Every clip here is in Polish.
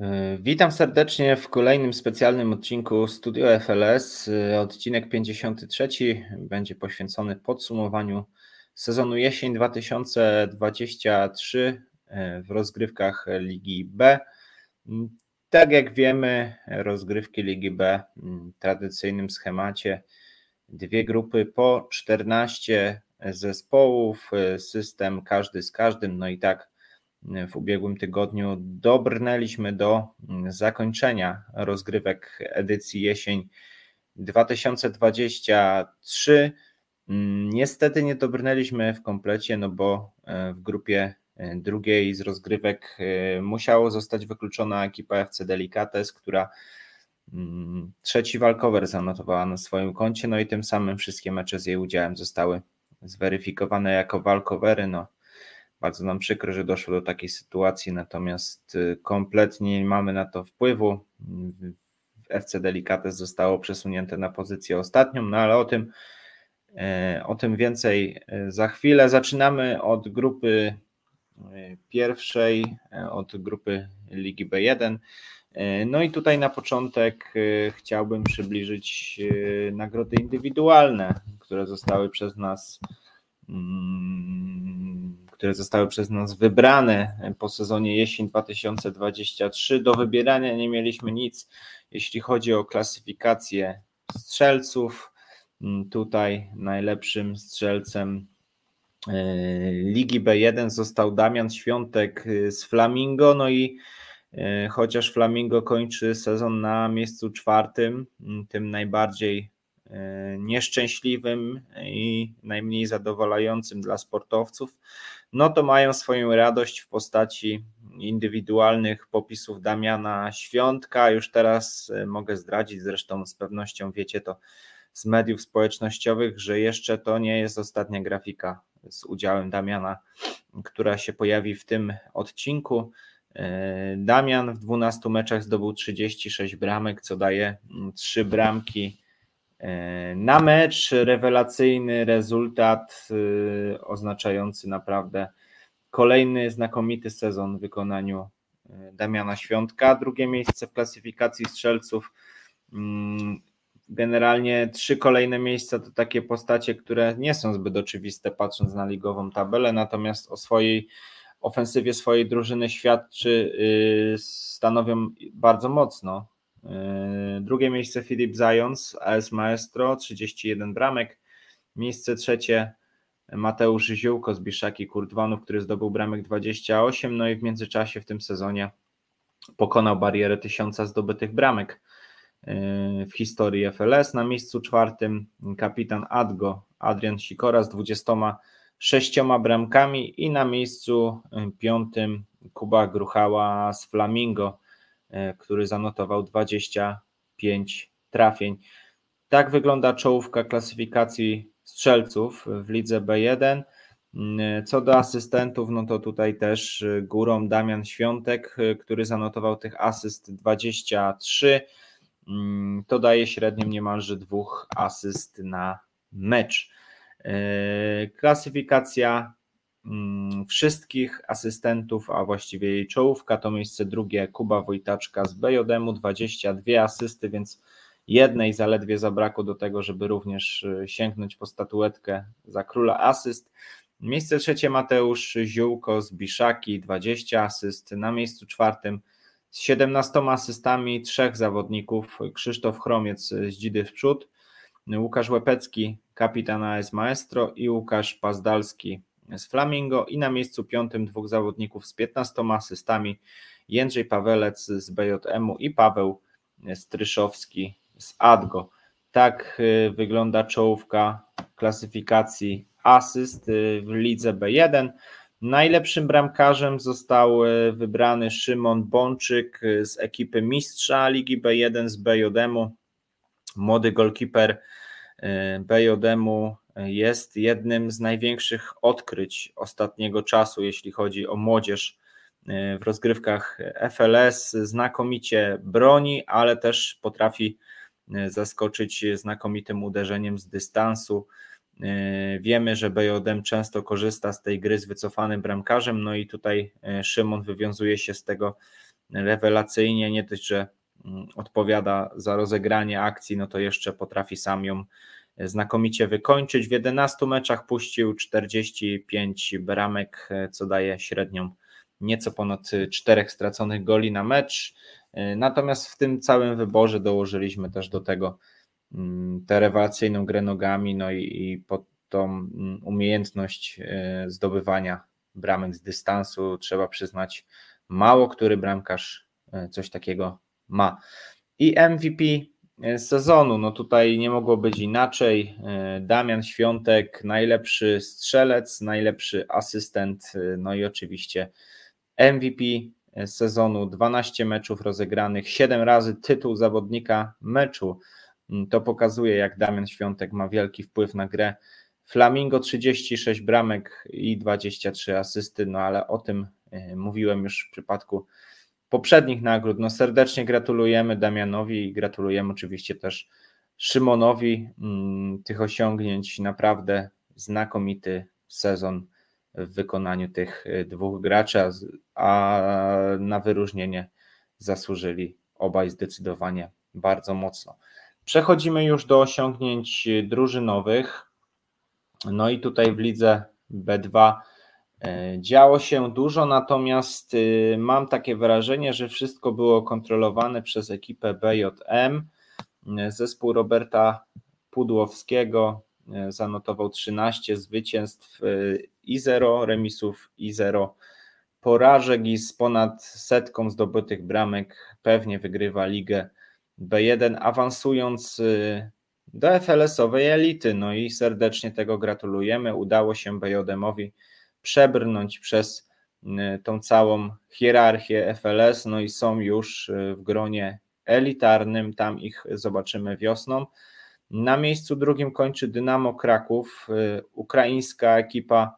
E, witam serdecznie w kolejnym specjalnym odcinku Studio FLS. E, odcinek 53 będzie poświęcony podsumowaniu sezonu jesień 2023 e, w rozgrywkach Ligi B. Mm, tak jak wiemy, rozgrywki Ligi B w tradycyjnym schemacie dwie grupy po 14 zespołów, system każdy z każdym, no i tak w ubiegłym tygodniu dobrnęliśmy do zakończenia rozgrywek edycji jesień 2023. Niestety nie dobrnęliśmy w komplecie, no bo e, w grupie e, drugiej z rozgrywek e, musiało zostać wykluczona ekipa FC Delicates, która mm, trzeci walkover zanotowała na swoim koncie, no i tym samym wszystkie mecze z jej udziałem zostały zweryfikowane jako walkovery. No, bardzo nam przykro, że doszło do takiej sytuacji, natomiast y, kompletnie nie mamy na to wpływu. FC Delicates zostało przesunięte na pozycję ostatnią, no ale o tym, e, o tym więcej e, za chwilę. Zaczynamy od grupy e, pierwszej, od grupy Ligi B1. No i tutaj na początek chciałbym przybliżyć nagrody indywidualne, które zostały przez nas mm, które zostały przez nas wybrane po sezonie jesień 2023. Do wybierania nie mieliśmy nic, jeśli chodzi o klasyfikację strzelców. Mm, tutaj najlepszym strzelcem e, Ligi B1 został Damian Świątek e, z Flamingo. No i e, chociaż Flamingo kończy sezon na miejscu czwartym, mm, tym najbardziej nieszczęśliwym i najmniej zadowalającym dla sportowców, no to mają swoją radość w postaci indywidualnych popisów Damiana Świątka. Już teraz e, mogę zdradzić, zresztą z pewnością wiecie to z mediów społecznościowych, że jeszcze to nie jest ostatnia grafika z udziałem Damiana, która się pojawi w tym odcinku. E, Damian w 12 meczach zdobył 36 bramek, co daje 3 bramki E, na mecz rewelacyjny rezultat e, oznaczający naprawdę kolejny znakomity sezon w wykonaniu e, Damiana Świątka. Drugie miejsce w klasyfikacji strzelców. Mm, generalnie trzy kolejne miejsca to takie postacie, które nie są zbyt oczywiste patrząc na ligową tabelę, natomiast o swojej ofensywie swojej drużyny świadczy, y, stanowią bardzo mocno. Yy, drugie miejsce Filip Zając, AS Maestro, 31 bramek. Miejsce trzecie Mateusz Ziółko z Biszaki Kurdwanów, który zdobył bramek 28, no i w międzyczasie w tym sezonie pokonał barierę tysiąca zdobytych bramek yy, w historii FLS. Na miejscu czwartym kapitan Adgo Adrian Sikora z 26 bramkami i na miejscu piątym Kuba Gruchała z Flamingo E, który zanotował 25 trafień. Tak wygląda czołówka klasyfikacji strzelców w lidze B1. Mm, co do asystentów, no to tutaj też e, górą Damian Świątek, e, który zanotował tych asyst 23. Mm, to daje średnią niemalże dwóch asyst na mecz. Klasyfikacja wszystkich asystentów, a właściwie jej czołówka to miejsce drugie Kuba Wojtaczka z BJM-u, 22 asysty, więc jednej zaledwie zabrakło do tego, żeby również y, sięgnąć po statuetkę za króla asyst. Miejsce trzecie Mateusz Ziółko z Biszaki, 20 asyst. Na miejscu czwartym z 17 asystami trzech zawodników Krzysztof Chromiec z Dzidy w przód, Łukasz Łepecki, kapitan AS Maestro i Łukasz Pazdalski z Flamingo i na miejscu piątym dwóch zawodników z 15 asystami Jędrzej Pawelec z BJM-u i Paweł Stryszowski z ADGO. Tak y, wygląda czołówka klasyfikacji asyst y, w lidze B1. Najlepszym bramkarzem został y, wybrany Szymon Bączyk z ekipy mistrza Ligi B1 z BJM-u. Młody golkiper BJM-u jest jednym z największych odkryć ostatniego czasu, jeśli chodzi o młodzież e, w rozgrywkach FLS. Znakomicie broni, ale też potrafi e, zaskoczyć znakomitym uderzeniem z dystansu. E, wiemy, że BJM często korzysta z tej gry z wycofanym bramkarzem, no i tutaj Szymon wywiązuje się z tego rewelacyjnie, nie dość, że mm, odpowiada za rozegranie akcji, no to jeszcze potrafi sam ją znakomicie wykończyć. W 11 meczach puścił 45 bramek, co daje średnią nieco ponad czterech straconych goli na mecz. Natomiast w tym całym wyborze dołożyliśmy też do tego mm, tę rewelacyjną grę nogami, no i, i pod tą mm, umiejętność e, zdobywania bramek z dystansu. Trzeba przyznać, mało który bramkarz e, coś takiego ma. I MVP sezonu, no tutaj nie mogło być inaczej. Damian Świątek, najlepszy strzelec, najlepszy asystent, no i oczywiście MVP sezonu, 12 meczów rozegranych, 7 razy tytuł zawodnika meczu. Mm, to pokazuje, jak Damian Świątek ma wielki wpływ na grę. Flamingo 36 bramek i 23 asysty, no ale o tym e, mówiłem już w przypadku poprzednich nagród. No serdecznie gratulujemy Damianowi i gratulujemy oczywiście też Szymonowi mm, tych osiągnięć. Naprawdę znakomity sezon w wykonaniu tych e, dwóch graczy, a na wyróżnienie zasłużyli obaj zdecydowanie bardzo mocno. Przechodzimy już do osiągnięć drużynowych. No i tutaj w lidze B2 e, działo się dużo, natomiast y, mam takie wrażenie, że wszystko było kontrolowane przez ekipę BJM. Zespół Roberta Pudłowskiego e, zanotował 13 zwycięstw i 0 remisów i 0 porażek i z ponad setką zdobytych bramek pewnie wygrywa ligę B1, awansując y, do FLS-owej elity. No i serdecznie tego gratulujemy. Udało się BJM-owi przebrnąć przez y, tą całą hierarchię FLS, no i są już y, w gronie elitarnym, tam ich zobaczymy wiosną. Na miejscu drugim kończy Dynamo Kraków, ukraińska ekipa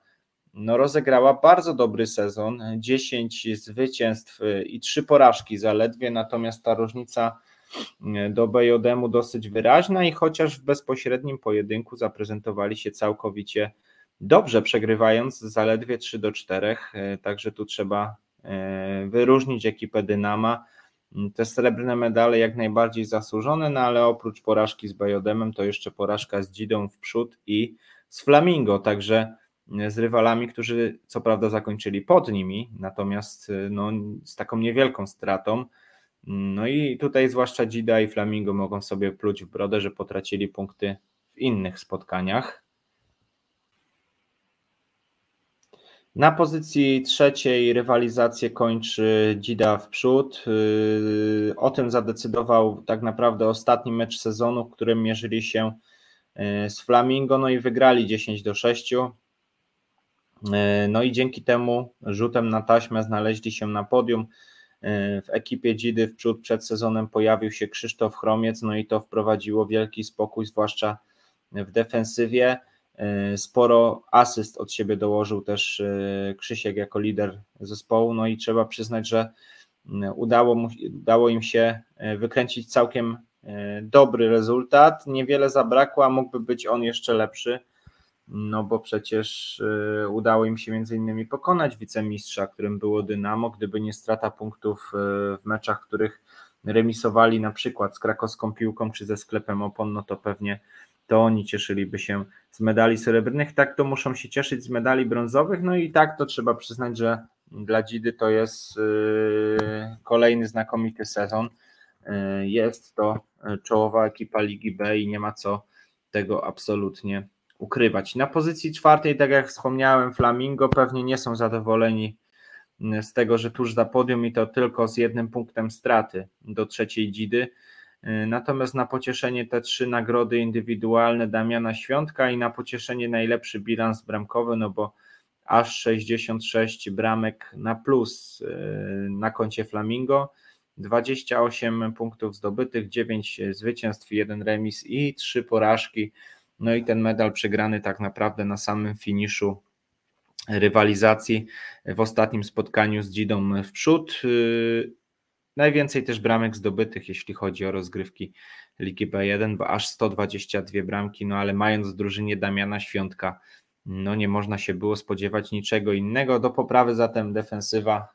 no, rozegrała bardzo dobry sezon, 10 zwycięstw i 3 porażki zaledwie, natomiast ta różnica do BJM-u dosyć wyraźna i chociaż w bezpośrednim pojedynku zaprezentowali się całkowicie dobrze, przegrywając zaledwie 3 do 4, e, także tu trzeba e, wyróżnić ekipę Dynama. Te srebrne medale jak najbardziej zasłużone, no ale oprócz porażki z BJM to jeszcze porażka z Dzidą w przód i z Flamingo, także z rywalami, którzy co prawda zakończyli pod nimi, natomiast e, no, z taką niewielką stratą. No i tutaj zwłaszcza Gida i Flamingo mogą sobie pluć w brodę, że potracili punkty w innych spotkaniach. Na pozycji trzeciej rywalizację kończy Dzida w przód. Yy, o tym zadecydował tak naprawdę ostatni mecz sezonu, w którym mierzyli się yy, z Flamingo, no i wygrali 10 do 6. Yy, no i dzięki temu rzutem na taśmę znaleźli się na podium. W ekipie Dzidy w przód przed sezonem pojawił się Krzysztof Chromiec, no i to wprowadziło wielki spokój, zwłaszcza w defensywie. Sporo asyst od siebie dołożył też e, Krzysiek jako lider zespołu, no i trzeba przyznać, że udało, mu, udało im się e, wykręcić całkiem e, dobry rezultat. Niewiele zabrakło, a mógłby być on jeszcze lepszy no bo przecież udało im się między innymi pokonać wicemistrza, którym było Dynamo, gdyby nie strata punktów w meczach, których remisowali na przykład z krakowską piłką czy ze sklepem opon, no to pewnie to oni cieszyliby się z medali srebrnych, tak to muszą się cieszyć z medali brązowych, no i tak to trzeba przyznać, że dla Dzidy to jest y, kolejny znakomity sezon, jest to czołowa ekipa Ligi B i nie ma co tego absolutnie ukrywać. Na pozycji czwartej, tak jak wspomniałem, Flamingo pewnie nie są zadowoleni z tego, że tuż za podium i to tylko z jednym punktem straty do trzeciej dzidy. Y, natomiast na pocieszenie te trzy nagrody indywidualne Damiana Świątka i na pocieszenie najlepszy bilans bramkowy, no bo aż 66 bramek na plus y, na koncie Flamingo, 28 punktów zdobytych, 9 zwycięstw, 1 remis i 3 porażki. No i ten medal przegrany tak naprawdę na samym finiszu rywalizacji w ostatnim spotkaniu z Dzidą w przód. Najwięcej też bramek zdobytych, jeśli chodzi o rozgrywki Ligi B1, bo aż 122 bramki, no ale mając w drużynie Damiana Świątka, no nie można się było spodziewać niczego innego. Do poprawy zatem defensywa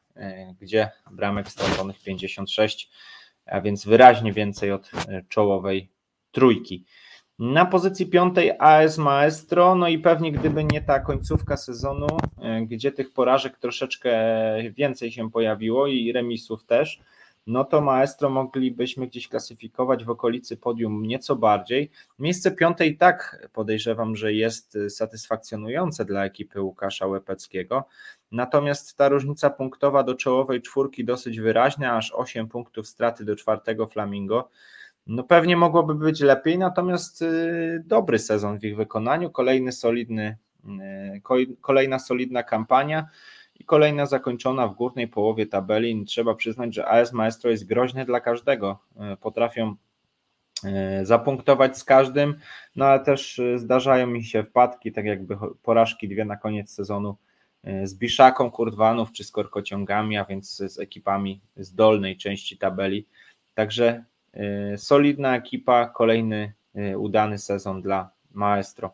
gdzie bramek straconych 56, a więc wyraźnie więcej od czołowej trójki. Na pozycji piątej AS Maestro, no i pewnie gdyby nie ta końcówka sezonu, gdzie tych porażek troszeczkę więcej się pojawiło i remisów też, no to Maestro moglibyśmy gdzieś klasyfikować w okolicy podium nieco bardziej. Miejsce piąte i tak podejrzewam, że jest satysfakcjonujące dla ekipy Łukasza Łepeckiego. Natomiast ta różnica punktowa do czołowej czwórki dosyć wyraźna, aż 8 punktów straty do czwartego Flamingo. No pewnie mogłoby być lepiej, natomiast y, dobry sezon w ich wykonaniu, kolejny solidny, y, kolejna solidna kampania i kolejna zakończona w górnej połowie tabeli. Trzeba przyznać, że AS Maestro jest groźny dla każdego. E, potrafią e, zapunktować z każdym, no ale też e, zdarzają mi się wpadki, tak jakby porażki dwie na koniec sezonu z Biszaką, Kurdwanów czy z Korkociągami, a więc z ekipami z dolnej części tabeli. Także solidna ekipa, kolejny udany sezon dla Maestro.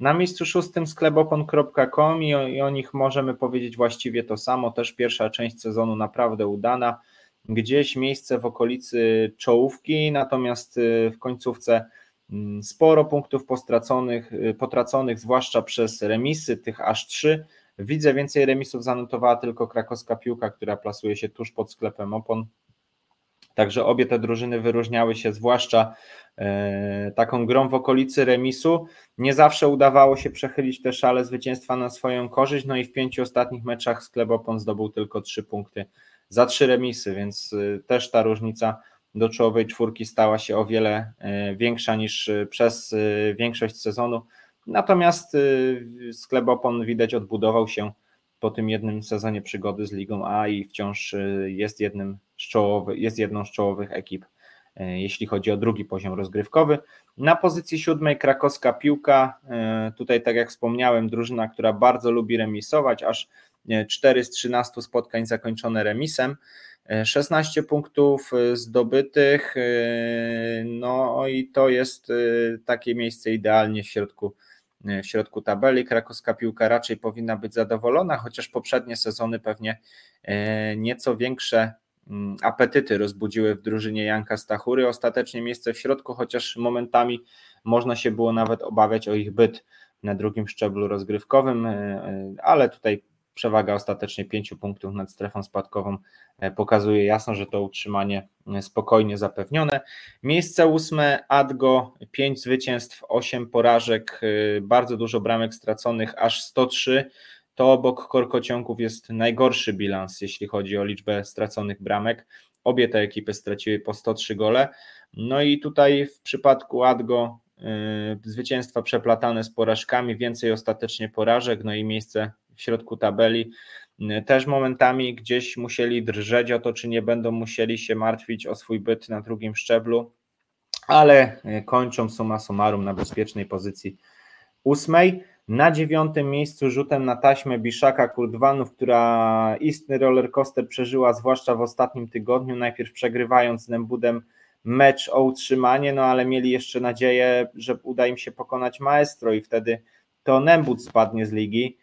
Na miejscu szóstym sklepopon.com i, i o nich możemy powiedzieć właściwie to samo. Też pierwsza część sezonu naprawdę udana. Gdzieś miejsce w okolicy czołówki, natomiast y, w końcówce mm, sporo punktów postraconych, y, potraconych, zwłaszcza przez remisy, tych aż trzy. Widzę więcej remisów zanotowała tylko krakowska piłka, która plasuje się tuż pod sklepem opon. Także obie te drużyny wyróżniały się, zwłaszcza e, taką grą w okolicy remisu. Nie zawsze udawało się przechylić te szale zwycięstwa na swoją korzyść, no i w pięciu ostatnich meczach Sklebopon zdobył tylko trzy punkty za trzy remisy, więc e, też ta różnica do czołowej czwórki stała się o wiele e, większa niż przez większość sezonu. Natomiast Sklebopon widać odbudował się po tym jednym sezonie przygody z Ligą A i wciąż jest jednym z czołowych, jest jedną z czołowych ekip, e, jeśli chodzi o drugi poziom rozgrywkowy. Na pozycji siódmej krakowska piłka, e, tutaj tak jak wspomniałem, drużyna, która bardzo lubi remisować, aż 4 e, z 13 spotkań zakończone remisem. 16 punktów zdobytych, no i to jest takie miejsce idealnie w środku, w środku tabeli. Krakowska piłka raczej powinna być zadowolona, chociaż poprzednie sezony pewnie nieco większe Mm, apetyty rozbudziły w drużynie Janka Stachury. Ostatecznie miejsce w środku, chociaż momentami można się było nawet obawiać o ich byt na drugim szczeblu rozgrywkowym, e, e, ale tutaj przewaga ostatecznie pięciu punktów nad strefą spadkową e, pokazuje jasno, że to utrzymanie spokojnie zapewnione. Miejsce ósme, Adgo, pięć zwycięstw, osiem porażek, bardzo dużo bramek straconych, aż 103 to obok korkociągów jest najgorszy bilans, jeśli chodzi o liczbę straconych bramek. Obie te ekipy straciły po 103 gole. No i tutaj w przypadku Adgo yy, zwycięstwa przeplatane z porażkami, więcej ostatecznie porażek, no i miejsce w środku tabeli. Yy, też momentami gdzieś musieli drżeć o to, czy nie będą musieli się martwić o swój byt na drugim szczeblu, ale yy, kończą summa summarum na bezpiecznej pozycji ósmej. Na dziewiątym miejscu rzutem na taśmę Biszaka Kurdwanów, która istny rollercoaster przeżyła, zwłaszcza w ostatnim tygodniu, najpierw przegrywając z Nembudem mecz o utrzymanie, no ale mieli jeszcze nadzieję, że uda im się pokonać Maestro i wtedy to Nembud spadnie z ligi.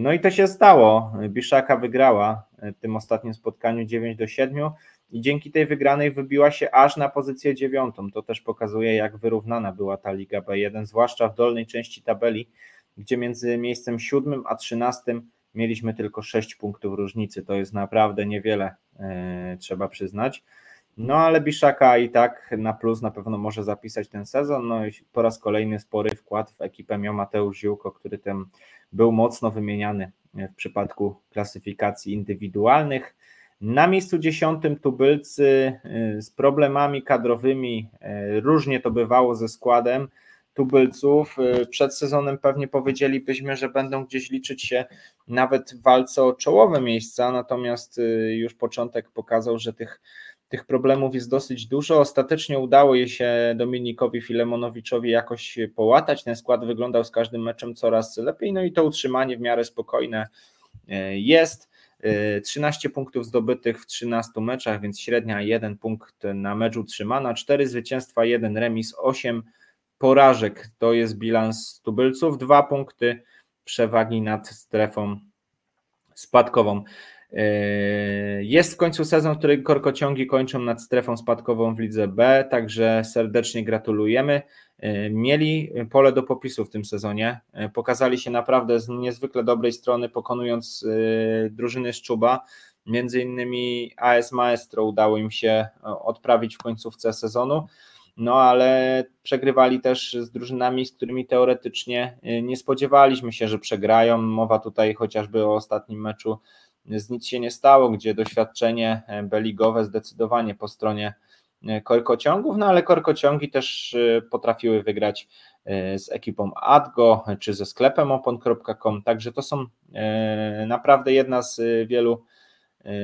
No i to się stało. Biszaka wygrała w tym ostatnim spotkaniu 9 do 7 i dzięki tej wygranej wybiła się aż na pozycję dziewiątą. To też pokazuje, jak wyrównana była ta Liga B1, zwłaszcza w dolnej części tabeli gdzie między miejscem siódmym a trzynastym mieliśmy tylko 6 punktów różnicy. To jest naprawdę niewiele, e, trzeba przyznać. No ale Biszaka i tak na plus na pewno może zapisać ten sezon. No i po raz kolejny spory wkład w ekipę miał Mateusz Ziółko, który tym był mocno wymieniany w przypadku klasyfikacji indywidualnych. Na miejscu dziesiątym tubylcy e, z problemami kadrowymi, e, różnie to bywało ze składem tubylców. Y, przed sezonem pewnie powiedzielibyśmy, że będą gdzieś liczyć się nawet w walce o czołowe miejsca, natomiast y, już początek pokazał, że tych, tych problemów jest dosyć dużo. Ostatecznie udało je się Dominikowi Filemonowiczowi jakoś połatać. Ten skład wyglądał z każdym meczem coraz lepiej, no i to utrzymanie w miarę spokojne y, jest. 13 punktów zdobytych w 13 meczach, więc średnia 1 punkt na mecz utrzymana, 4 zwycięstwa, 1 remis, 8 porażek to jest bilans tubylców, dwa punkty przewagi nad strefą spadkową. Jest w końcu sezon, w którym korkociągi kończą nad strefą spadkową w lidze B, także serdecznie gratulujemy. Mieli pole do popisu w tym sezonie. Pokazali się naprawdę z niezwykle dobrej strony, pokonując drużyny z Czuba. Między innymi AS Maestro udało im się odprawić w końcówce sezonu no ale przegrywali też z drużynami, z którymi teoretycznie y, nie spodziewaliśmy się, że przegrają. Mowa tutaj chociażby o ostatnim meczu z nic się nie stało, gdzie doświadczenie e, beligowe zdecydowanie po stronie e, korkociągów, no ale korkociągi też e, potrafiły wygrać z ekipą Adgo czy ze sklepem opon.com, także to są naprawdę jedna z wielu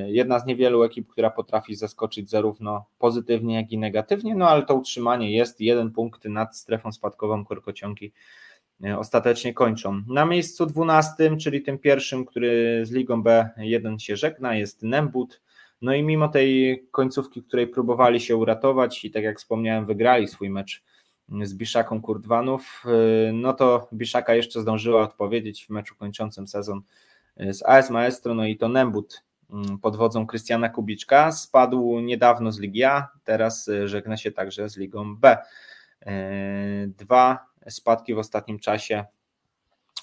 jedna z niewielu ekip, która potrafi zaskoczyć zarówno pozytywnie, jak i negatywnie, no ale to utrzymanie jest, jeden punkt nad strefą spadkową korkociągi ostatecznie kończą. Na miejscu 12, czyli tym pierwszym, który z Ligą B1 się żegna, jest Nembut. No i mimo tej końcówki, której próbowali się uratować i tak jak wspomniałem, wygrali swój mecz z Biszaką Kurdwanów, e, no to Biszaka jeszcze zdążyła odpowiedzieć w meczu kończącym sezon z AS Maestro, no i to Nembut Mm, pod wodzą Krystiana Kubiczka. Spadł niedawno z Ligi A, teraz żegna się także z Ligą B. E, dwa spadki w ostatnim czasie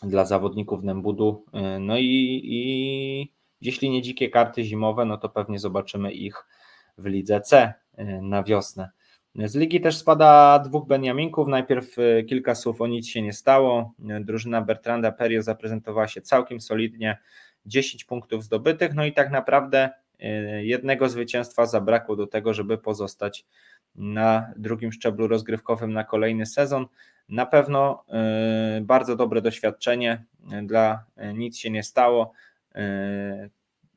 dla zawodników Nembudu. No i, i jeśli nie dzikie karty zimowe, no to pewnie zobaczymy ich w Lidze C e, na wiosnę. Z ligi też spada dwóch Beniaminków. Najpierw kilka słów o nic się nie stało. Drużyna Bertranda Perio zaprezentowała się całkiem solidnie. 10 punktów zdobytych, no i tak naprawdę y, jednego zwycięstwa zabrakło do tego, żeby pozostać na drugim szczeblu rozgrywkowym na kolejny sezon. Na pewno y, bardzo dobre doświadczenie, dla y, nic się nie stało.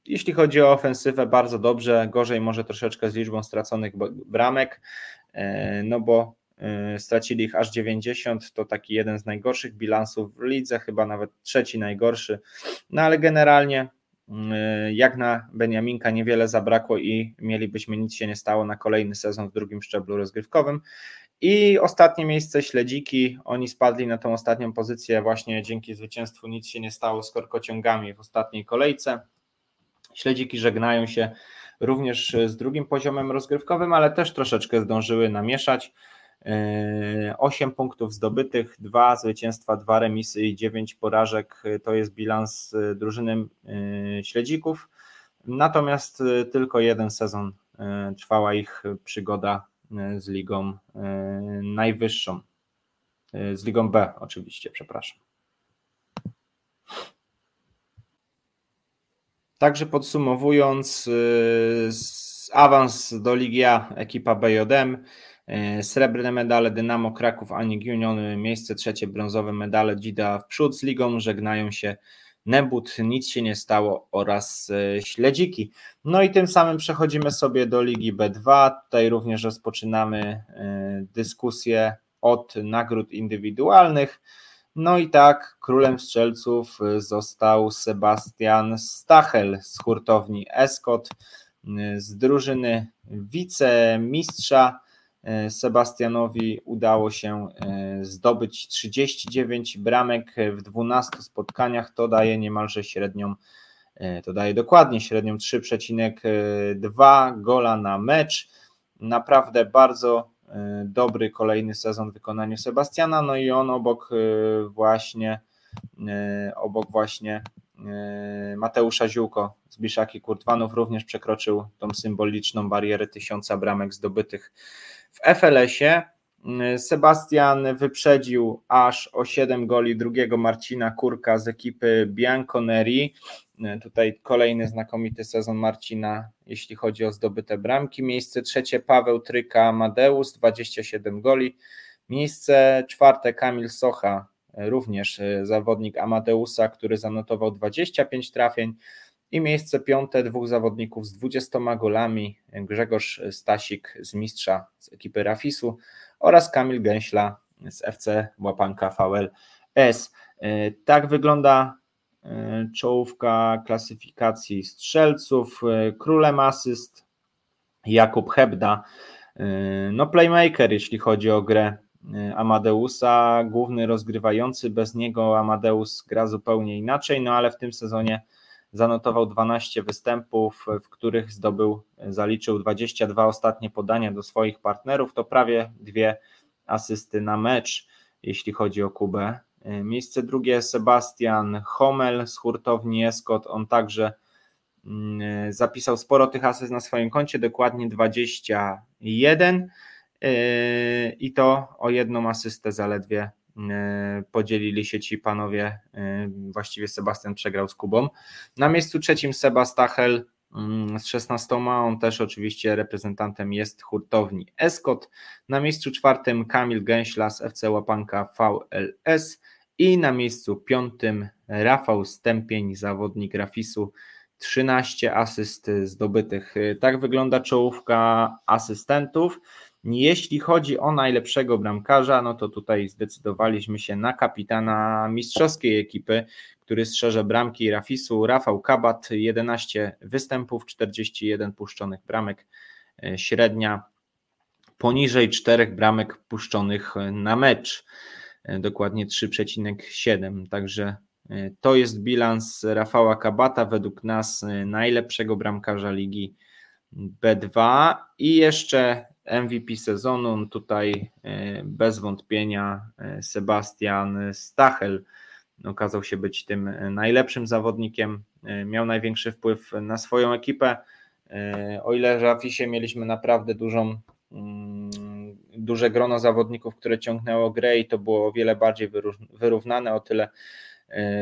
Jeśli chodzi o ofensywę, bardzo dobrze, gorzej może troszeczkę z liczbą straconych bramek, no bo stracili ich aż 90, to taki jeden z najgorszych bilansów w lidze, chyba nawet trzeci najgorszy, no ale generalnie jak na Beniaminka niewiele zabrakło i mielibyśmy nic się nie stało na kolejny sezon w drugim szczeblu rozgrywkowym. I ostatnie miejsce Śledziki, oni spadli na tą ostatnią pozycję właśnie dzięki zwycięstwu nic się nie stało z korkociągami w ostatniej kolejce. Śledziki żegnają się również z drugim poziomem rozgrywkowym, ale też troszeczkę zdążyły namieszać. 8 e, punktów zdobytych, 2 zwycięstwa, 2 remisy i 9 porażek to jest bilans e, drużyny e, śledzików. Natomiast tylko jeden sezon trwała ich przygoda z ligą najwyższą. Z ligą B, oczywiście, przepraszam. Także podsumowując, awans do Ligi A ekipa BJM E, srebrne medale Dynamo Kraków, Anik Union, miejsce trzecie, brązowe medale Dzida w przód z ligą, żegnają się Nebut, nic się nie stało oraz e, Śledziki. No i tym samym przechodzimy sobie do Ligi B2. Tutaj również rozpoczynamy e, dyskusję od nagród indywidualnych. No i tak, królem strzelców został Sebastian Stachel z hurtowni Escot, z drużyny wicemistrza E, Sebastianowi udało się e, zdobyć 39 bramek w 12 spotkaniach. To daje niemalże średnią, e, to daje dokładnie średnią 3,2 gola na mecz. Naprawdę bardzo dobry kolejny sezon w wykonaniu Sebastiana. No i on obok właśnie obok właśnie Mateusza Ziółko z Biszaki Kurtwanów również przekroczył tą symboliczną barierę tysiąca bramek zdobytych w FLS-ie mm, Sebastian wyprzedził aż o 7 goli drugiego Marcina Kurka z ekipy Bianconeri. Mm, tutaj kolejny znakomity sezon Marcina, jeśli chodzi o zdobyte bramki. Miejsce trzecie Paweł Tryka Amadeus, 27 goli. Miejsce czwarte Kamil Socha, również y, zawodnik Amadeusa, który zanotował 25 trafień. I miejsce piąte dwóch zawodników z 20 golami, Grzegorz Stasik z mistrza z ekipy Rafisu oraz Kamil Gęśla z FC Łapanka VLS. E, tak wygląda e, czołówka klasyfikacji strzelców. E, królem asyst Jakub Hebda, no playmaker jeśli chodzi o grę Amadeusa, główny rozgrywający, bez niego Amadeus gra zupełnie inaczej, no ale w tym sezonie zanotował 12 występów, w których zdobył, zaliczył 22 ostatnie podania do swoich partnerów, to prawie dwie asysty na mecz, jeśli chodzi o Kubę. Miejsce drugie Sebastian Homel z hurtowni Escot, on także mm, zapisał sporo tych asyst na swoim koncie, dokładnie 21 i to o jedną asystę zaledwie podzielili się ci panowie, e, właściwie Sebastian przegrał z Kubą. Na miejscu trzecim Seba Stachel mm, z 16, on też oczywiście reprezentantem jest hurtowni Escot. Na miejscu czwartym Kamil Gęśla z FC Łapanka VLS i na miejscu piątym Rafał Stępień, zawodnik Rafisu, 13 asyst zdobytych. Tak wygląda czołówka asystentów. Jeśli chodzi o najlepszego bramkarza, no to tutaj zdecydowaliśmy się na kapitana mistrzowskiej ekipy, który strzeże bramki Rafisu, Rafał Kabat, 11 występów, 41 puszczonych bramek, e, średnia poniżej 4 bramek puszczonych na mecz, e, dokładnie 3,7. Także e, to jest bilans Rafała Kabata, według nas najlepszego bramkarza ligi B2 i jeszcze MVP sezonu, no tutaj e, bez wątpienia e, Sebastian Stachel okazał się być tym e, najlepszym zawodnikiem, miał największy wpływ na swoją ekipę. O ile w Rafisie mieliśmy naprawdę dużą, mm, duże grono zawodników, które ciągnęło grę i to było o wiele bardziej wyrównane, o tyle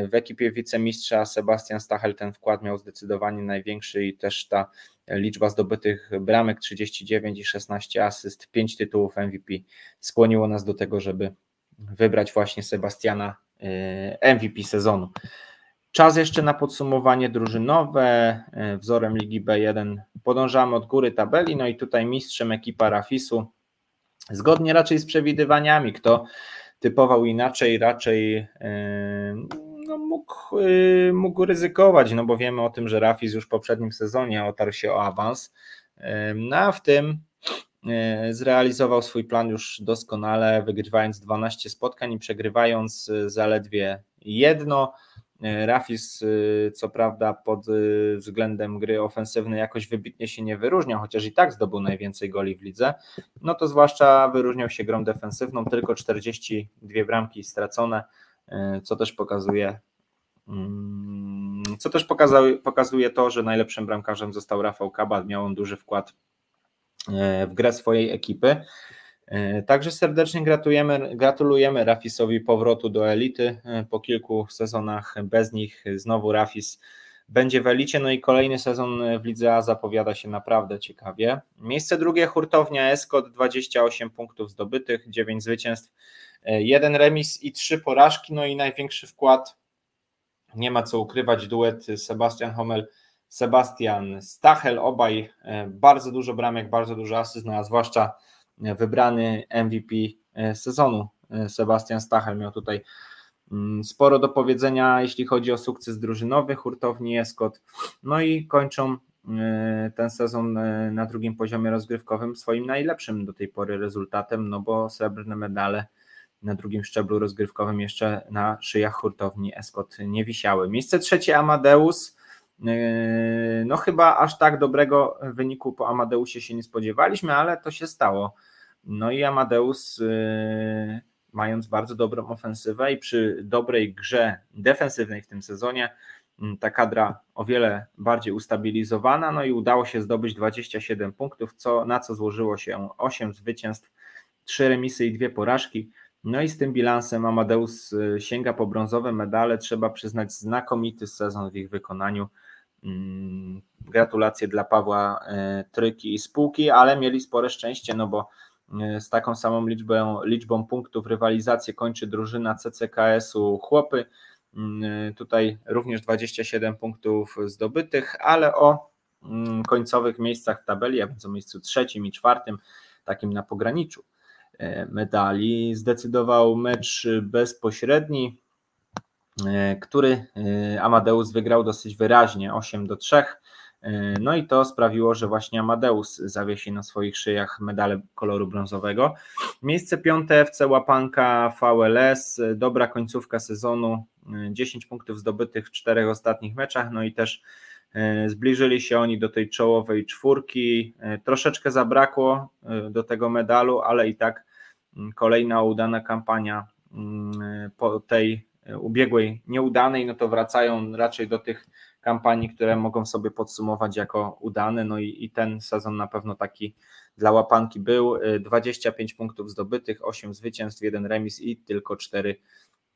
w ekipie wicemistrza Sebastian Stachel ten wkład miał zdecydowanie największy i też ta liczba zdobytych bramek 39 i 16 asyst, 5 tytułów MVP skłoniło nas do tego, żeby wybrać właśnie Sebastiana e, MVP sezonu. Czas jeszcze na podsumowanie drużynowe. E, wzorem Ligi B1 podążamy od góry tabeli, no i tutaj mistrzem ekipa Rafisu. Zgodnie raczej z przewidywaniami, kto typował inaczej, raczej e, no, mógł, y, mógł ryzykować, no bo wiemy o tym, że Rafis już w poprzednim sezonie otarł się o awans, no a w tym zrealizował swój plan już doskonale, wygrywając 12 spotkań i przegrywając zaledwie jedno. Rafis, co prawda, pod względem gry ofensywnej jakoś wybitnie się nie wyróżniał, chociaż i tak zdobył najwięcej goli w lidze. No to zwłaszcza wyróżniał się grą defensywną, tylko 42 bramki stracone, E, co też pokazuje mm, co też pokazuje, pokazuje to, że najlepszym bramkarzem został Rafał Kabat, miał on duży wkład e, w grę swojej ekipy. E, także serdecznie gratulujemy, gratulujemy Rafisowi powrotu do elity. Po kilku sezonach bez nich znowu Rafis będzie w elicie, no i kolejny sezon w Lidze A zapowiada się naprawdę ciekawie. Miejsce drugie hurtownia Escot, 28 punktów zdobytych, 9 zwycięstw, E, jeden remis i trzy porażki, no i największy wkład, nie ma co ukrywać, duet Sebastian Hommel, Sebastian Stachel, obaj e, bardzo dużo bramek, bardzo dużo asyst, no a zwłaszcza wybrany MVP e, sezonu Sebastian Stachel miał tutaj mm, sporo do powiedzenia, jeśli chodzi o sukces drużynowy hurtowni Escot. No i kończą ten sezon na drugim poziomie rozgrywkowym swoim najlepszym do tej pory rezultatem, no bo srebrne medale na drugim szczeblu rozgrywkowym jeszcze na szyjach hurtowni Escot nie wisiały. Miejsce trzecie Amadeus. Yy, no chyba aż tak dobrego wyniku po Amadeusie się nie spodziewaliśmy, ale to się stało. No i Amadeus yy, mając bardzo dobrą ofensywę i przy dobrej grze defensywnej w tym sezonie, yy, ta kadra o wiele bardziej ustabilizowana, no i udało się zdobyć 27 punktów, co, na co złożyło się 8 zwycięstw, 3 remisy i 2 porażki. No i z tym bilansem Amadeus sięga po brązowe medale. Trzeba przyznać znakomity sezon w ich wykonaniu. Mm, gratulacje dla Pawła y, Tryki i spółki, ale mieli spore szczęście, no bo y, z taką samą liczbą, liczbą punktów rywalizację kończy drużyna CCKS-u Chłopy. Mm, tutaj również 27 punktów zdobytych, ale o mm, końcowych miejscach w tabeli, a więc o miejscu trzecim i czwartym, takim na pograniczu E, medali. Zdecydował mecz bezpośredni, e, który e, Amadeus wygrał dosyć wyraźnie 8 do 3. No i to sprawiło, że właśnie Amadeus zawiesi na swoich szyjach medale koloru brązowego. Miejsce piąte FC Łapanka VLS, dobra końcówka sezonu, 10 punktów zdobytych w czterech ostatnich meczach, no i też e, zbliżyli się oni do tej czołowej czwórki. E, troszeczkę zabrakło e, do tego medalu, ale i tak kolejna udana kampania po tej ubiegłej nieudanej, no to wracają raczej do tych kampanii, które mogą sobie podsumować jako udane. No i, i ten sezon na pewno taki dla łapanki był. 25 punktów zdobytych, 8 zwycięstw, 1 remis i tylko 4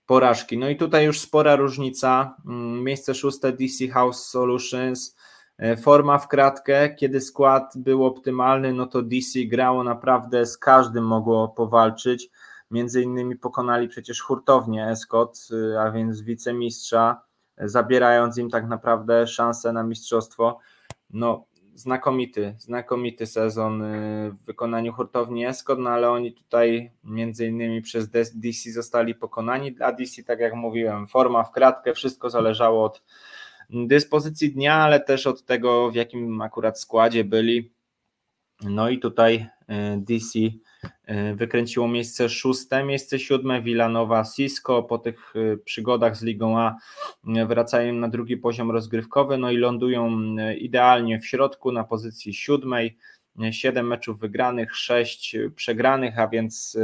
porażki. No i tutaj już spora różnica. Mm, miejsce szóste DC House Solutions. E, forma w kratkę, kiedy skład był optymalny, no to DC grało naprawdę z każdym mogło powalczyć. Między innymi pokonali przecież hurtownię Escot, y, a więc wicemistrza, zabierając im tak naprawdę szansę na mistrzostwo. No, znakomity, znakomity sezon y, w wykonaniu hurtowni Escot, no ale oni tutaj między innymi przez DC zostali pokonani. Dla DC, tak jak mówiłem, forma w kratkę, wszystko zależało od dyspozycji dnia, ale też od tego, w jakim akurat składzie byli. No i tutaj y, DC wykręciło miejsce szóste, miejsce siódme Villanova Cisco. Po tych e, przygodach z Ligą A e, wracają na drugi poziom rozgrywkowy, no i lądują idealnie w środku na pozycji siódmej, siedem meczów wygranych, sześć przegranych, a więc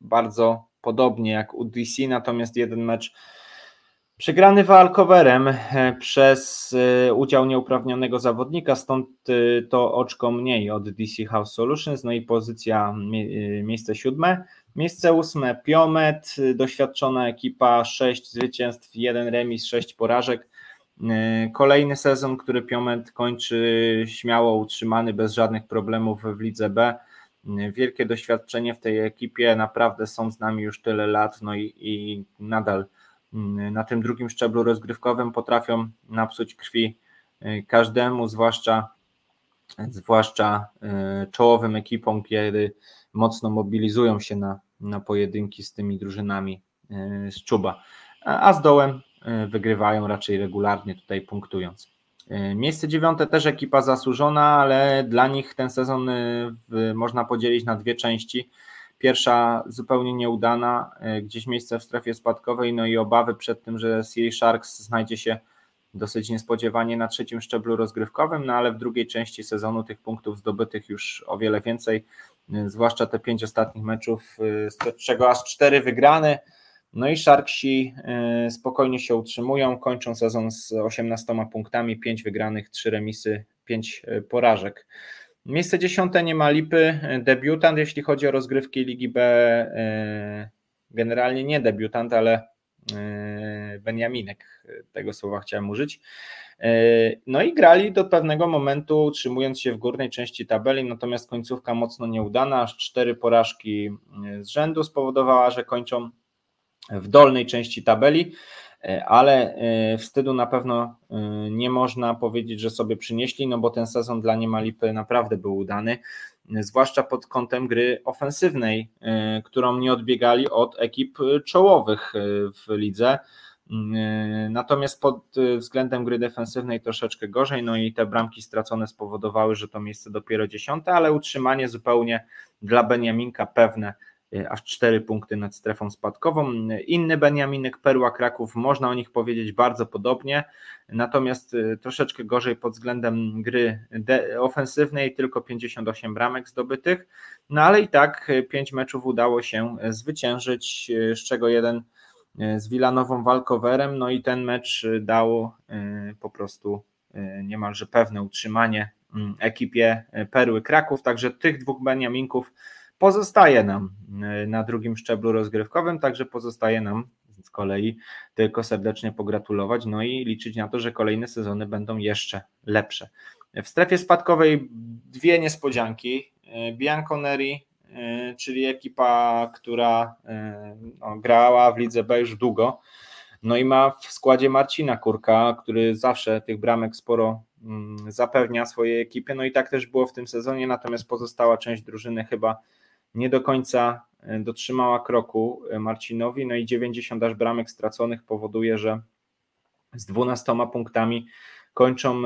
bardzo podobnie jak u DC, natomiast jeden mecz Przegrany walkowerem e, przez e, udział nieuprawnionego zawodnika, stąd e, to oczko mniej od DC House Solutions, no i pozycja miejsce siódme. Miejsce ósme Piomet, doświadczona ekipa, sześć zwycięstw, jeden remis, sześć porażek. Kolejny sezon, który Piomet kończy śmiało utrzymany, bez żadnych problemów w lidze B. Wielkie doświadczenie w tej ekipie, naprawdę są z nami już tyle lat, no i, i nadal na tym drugim szczeblu rozgrywkowym potrafią napsuć krwi y, każdemu, zwłaszcza, zwłaszcza y, czołowym ekipom, kiedy mocno mobilizują się na, na pojedynki z tymi drużynami y, z Czuba. A z dołem wygrywają raczej regularnie, tutaj punktując. Miejsce dziewiąte też ekipa zasłużona, ale dla nich ten sezon można podzielić na dwie części. Pierwsza zupełnie nieudana, e, gdzieś miejsce w strefie spadkowej, no i obawy przed tym, że Sea Sharks znajdzie się dosyć niespodziewanie na trzecim szczeblu rozgrywkowym, no ale w drugiej części sezonu tych punktów zdobytych już o wiele więcej, e, zwłaszcza te pięć ostatnich meczów, e, z czego aż cztery wygrane. No i Sharksi spokojnie się utrzymują, kończą sezon z 18 punktami, 5 wygranych, 3 remisy, 5 porażek. Miejsce dziesiąte nie ma lipy. Debiutant, jeśli chodzi o rozgrywki Ligi B, e, generalnie nie debiutant, ale e, Beniaminek, tego słowa chciałem użyć. No i grali do pewnego momentu, utrzymując się w górnej części tabeli, natomiast końcówka mocno nieudana, aż cztery porażki z rzędu spowodowała, że kończą w dolnej części tabeli. E, ale e, wstydu na pewno e, nie można powiedzieć, że sobie przynieśli, no bo ten sezon dla Niemalipy naprawdę był udany, zwłaszcza pod kątem gry ofensywnej, którą nie odbiegali od ekip czołowych w lidze. Natomiast pod względem gry defensywnej troszeczkę gorzej, no i te bramki stracone spowodowały, że to miejsce dopiero dziesiąte, ale utrzymanie zupełnie dla Beniaminka pewne aż 4 punkty nad strefą spadkową. Inny Beniaminek, Perła Kraków, można o nich powiedzieć bardzo podobnie, natomiast y, troszeczkę gorzej pod względem gry ofensywnej, tylko 58 bramek zdobytych, no ale i tak 5 meczów udało się zwyciężyć, z czego jeden z Wilanową walkowerem, no i ten mecz dał po prostu niemalże pewne utrzymanie mm, ekipie Perły Kraków, także tych dwóch Beniaminków pozostaje nam e, na drugim szczeblu rozgrywkowym, także pozostaje nam z kolei tylko serdecznie pogratulować, no i liczyć na to, że kolejne sezony będą jeszcze lepsze. W strefie spadkowej dwie niespodzianki. E, Bianconeri, e, czyli ekipa, która no, grała w lidze B już długo, no i ma w składzie Marcina Kurka, który zawsze tych bramek sporo mm, zapewnia swojej ekipie, no i tak też było w tym sezonie, natomiast pozostała część drużyny chyba nie do końca e, dotrzymała kroku e, Marcinowi, no i 90 aż bramek straconych powoduje, że z 12 punktami kończą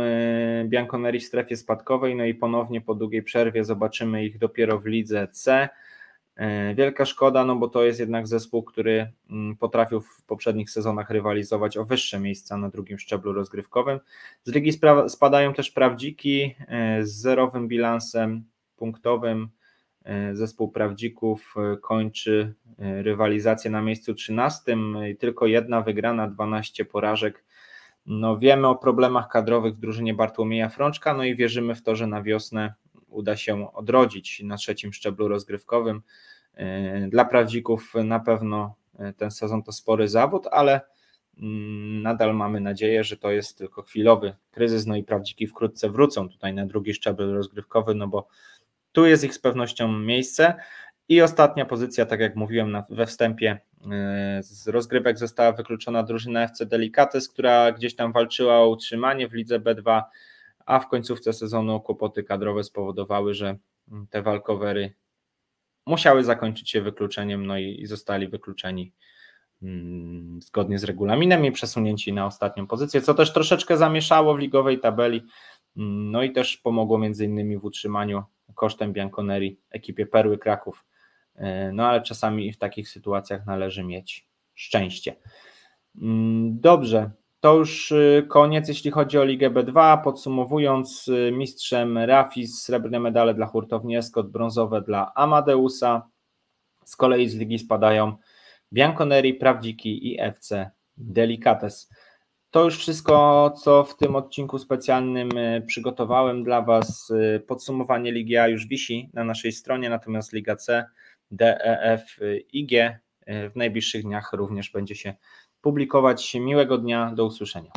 Bianconeri w strefie spadkowej, no i ponownie po długiej przerwie zobaczymy ich dopiero w lidze C. E, wielka szkoda, no bo to jest jednak zespół, który mm, potrafił w poprzednich sezonach rywalizować o wyższe miejsca na drugim szczeblu rozgrywkowym. Z ligi spadają też prawdziki e, z zerowym bilansem punktowym. E, zespół prawdzików kończy rywalizację na miejscu 13, tylko jedna wygrana, 12 porażek. No wiemy o problemach kadrowych w drużynie Bartłomieja Frączka, no i wierzymy w to, że na wiosnę uda się odrodzić na trzecim szczeblu rozgrywkowym. E, dla prawdzików na pewno e, ten sezon to spory zawód, ale mm, nadal mamy nadzieję, że to jest tylko chwilowy kryzys, no i prawdziki wkrótce wrócą tutaj na drugi szczebel rozgrywkowy, no bo tu jest ich z pewnością miejsce. I ostatnia pozycja, tak jak mówiłem we wstępie, e, z rozgrywek została wykluczona drużyna FC Delicates, która gdzieś tam walczyła o utrzymanie w lidze B2, a w końcówce sezonu kłopoty kadrowe spowodowały, że te walkowery musiały zakończyć się wykluczeniem, no i, i zostali wykluczeni mm, zgodnie z regulaminem i przesunięci na ostatnią pozycję, co też troszeczkę zamieszało w ligowej tabeli, mm, no i też pomogło między innymi w utrzymaniu kosztem Bianconeri ekipie Perły Kraków. E, no ale czasami w takich sytuacjach należy mieć szczęście. Mm, dobrze, to już y, koniec, jeśli chodzi o Ligę B2. Podsumowując, y, mistrzem Rafis, srebrne medale dla hurtowni Escot, brązowe dla Amadeusa. Z kolei z ligi spadają Bianconeri, Prawdziki i FC Delicates. To już wszystko, co w tym odcinku specjalnym y, przygotowałem dla Was. Podsumowanie Ligi A już wisi na naszej stronie, natomiast Liga C, D, E, F i G w najbliższych dniach również będzie się publikować. Miłego dnia, do usłyszenia.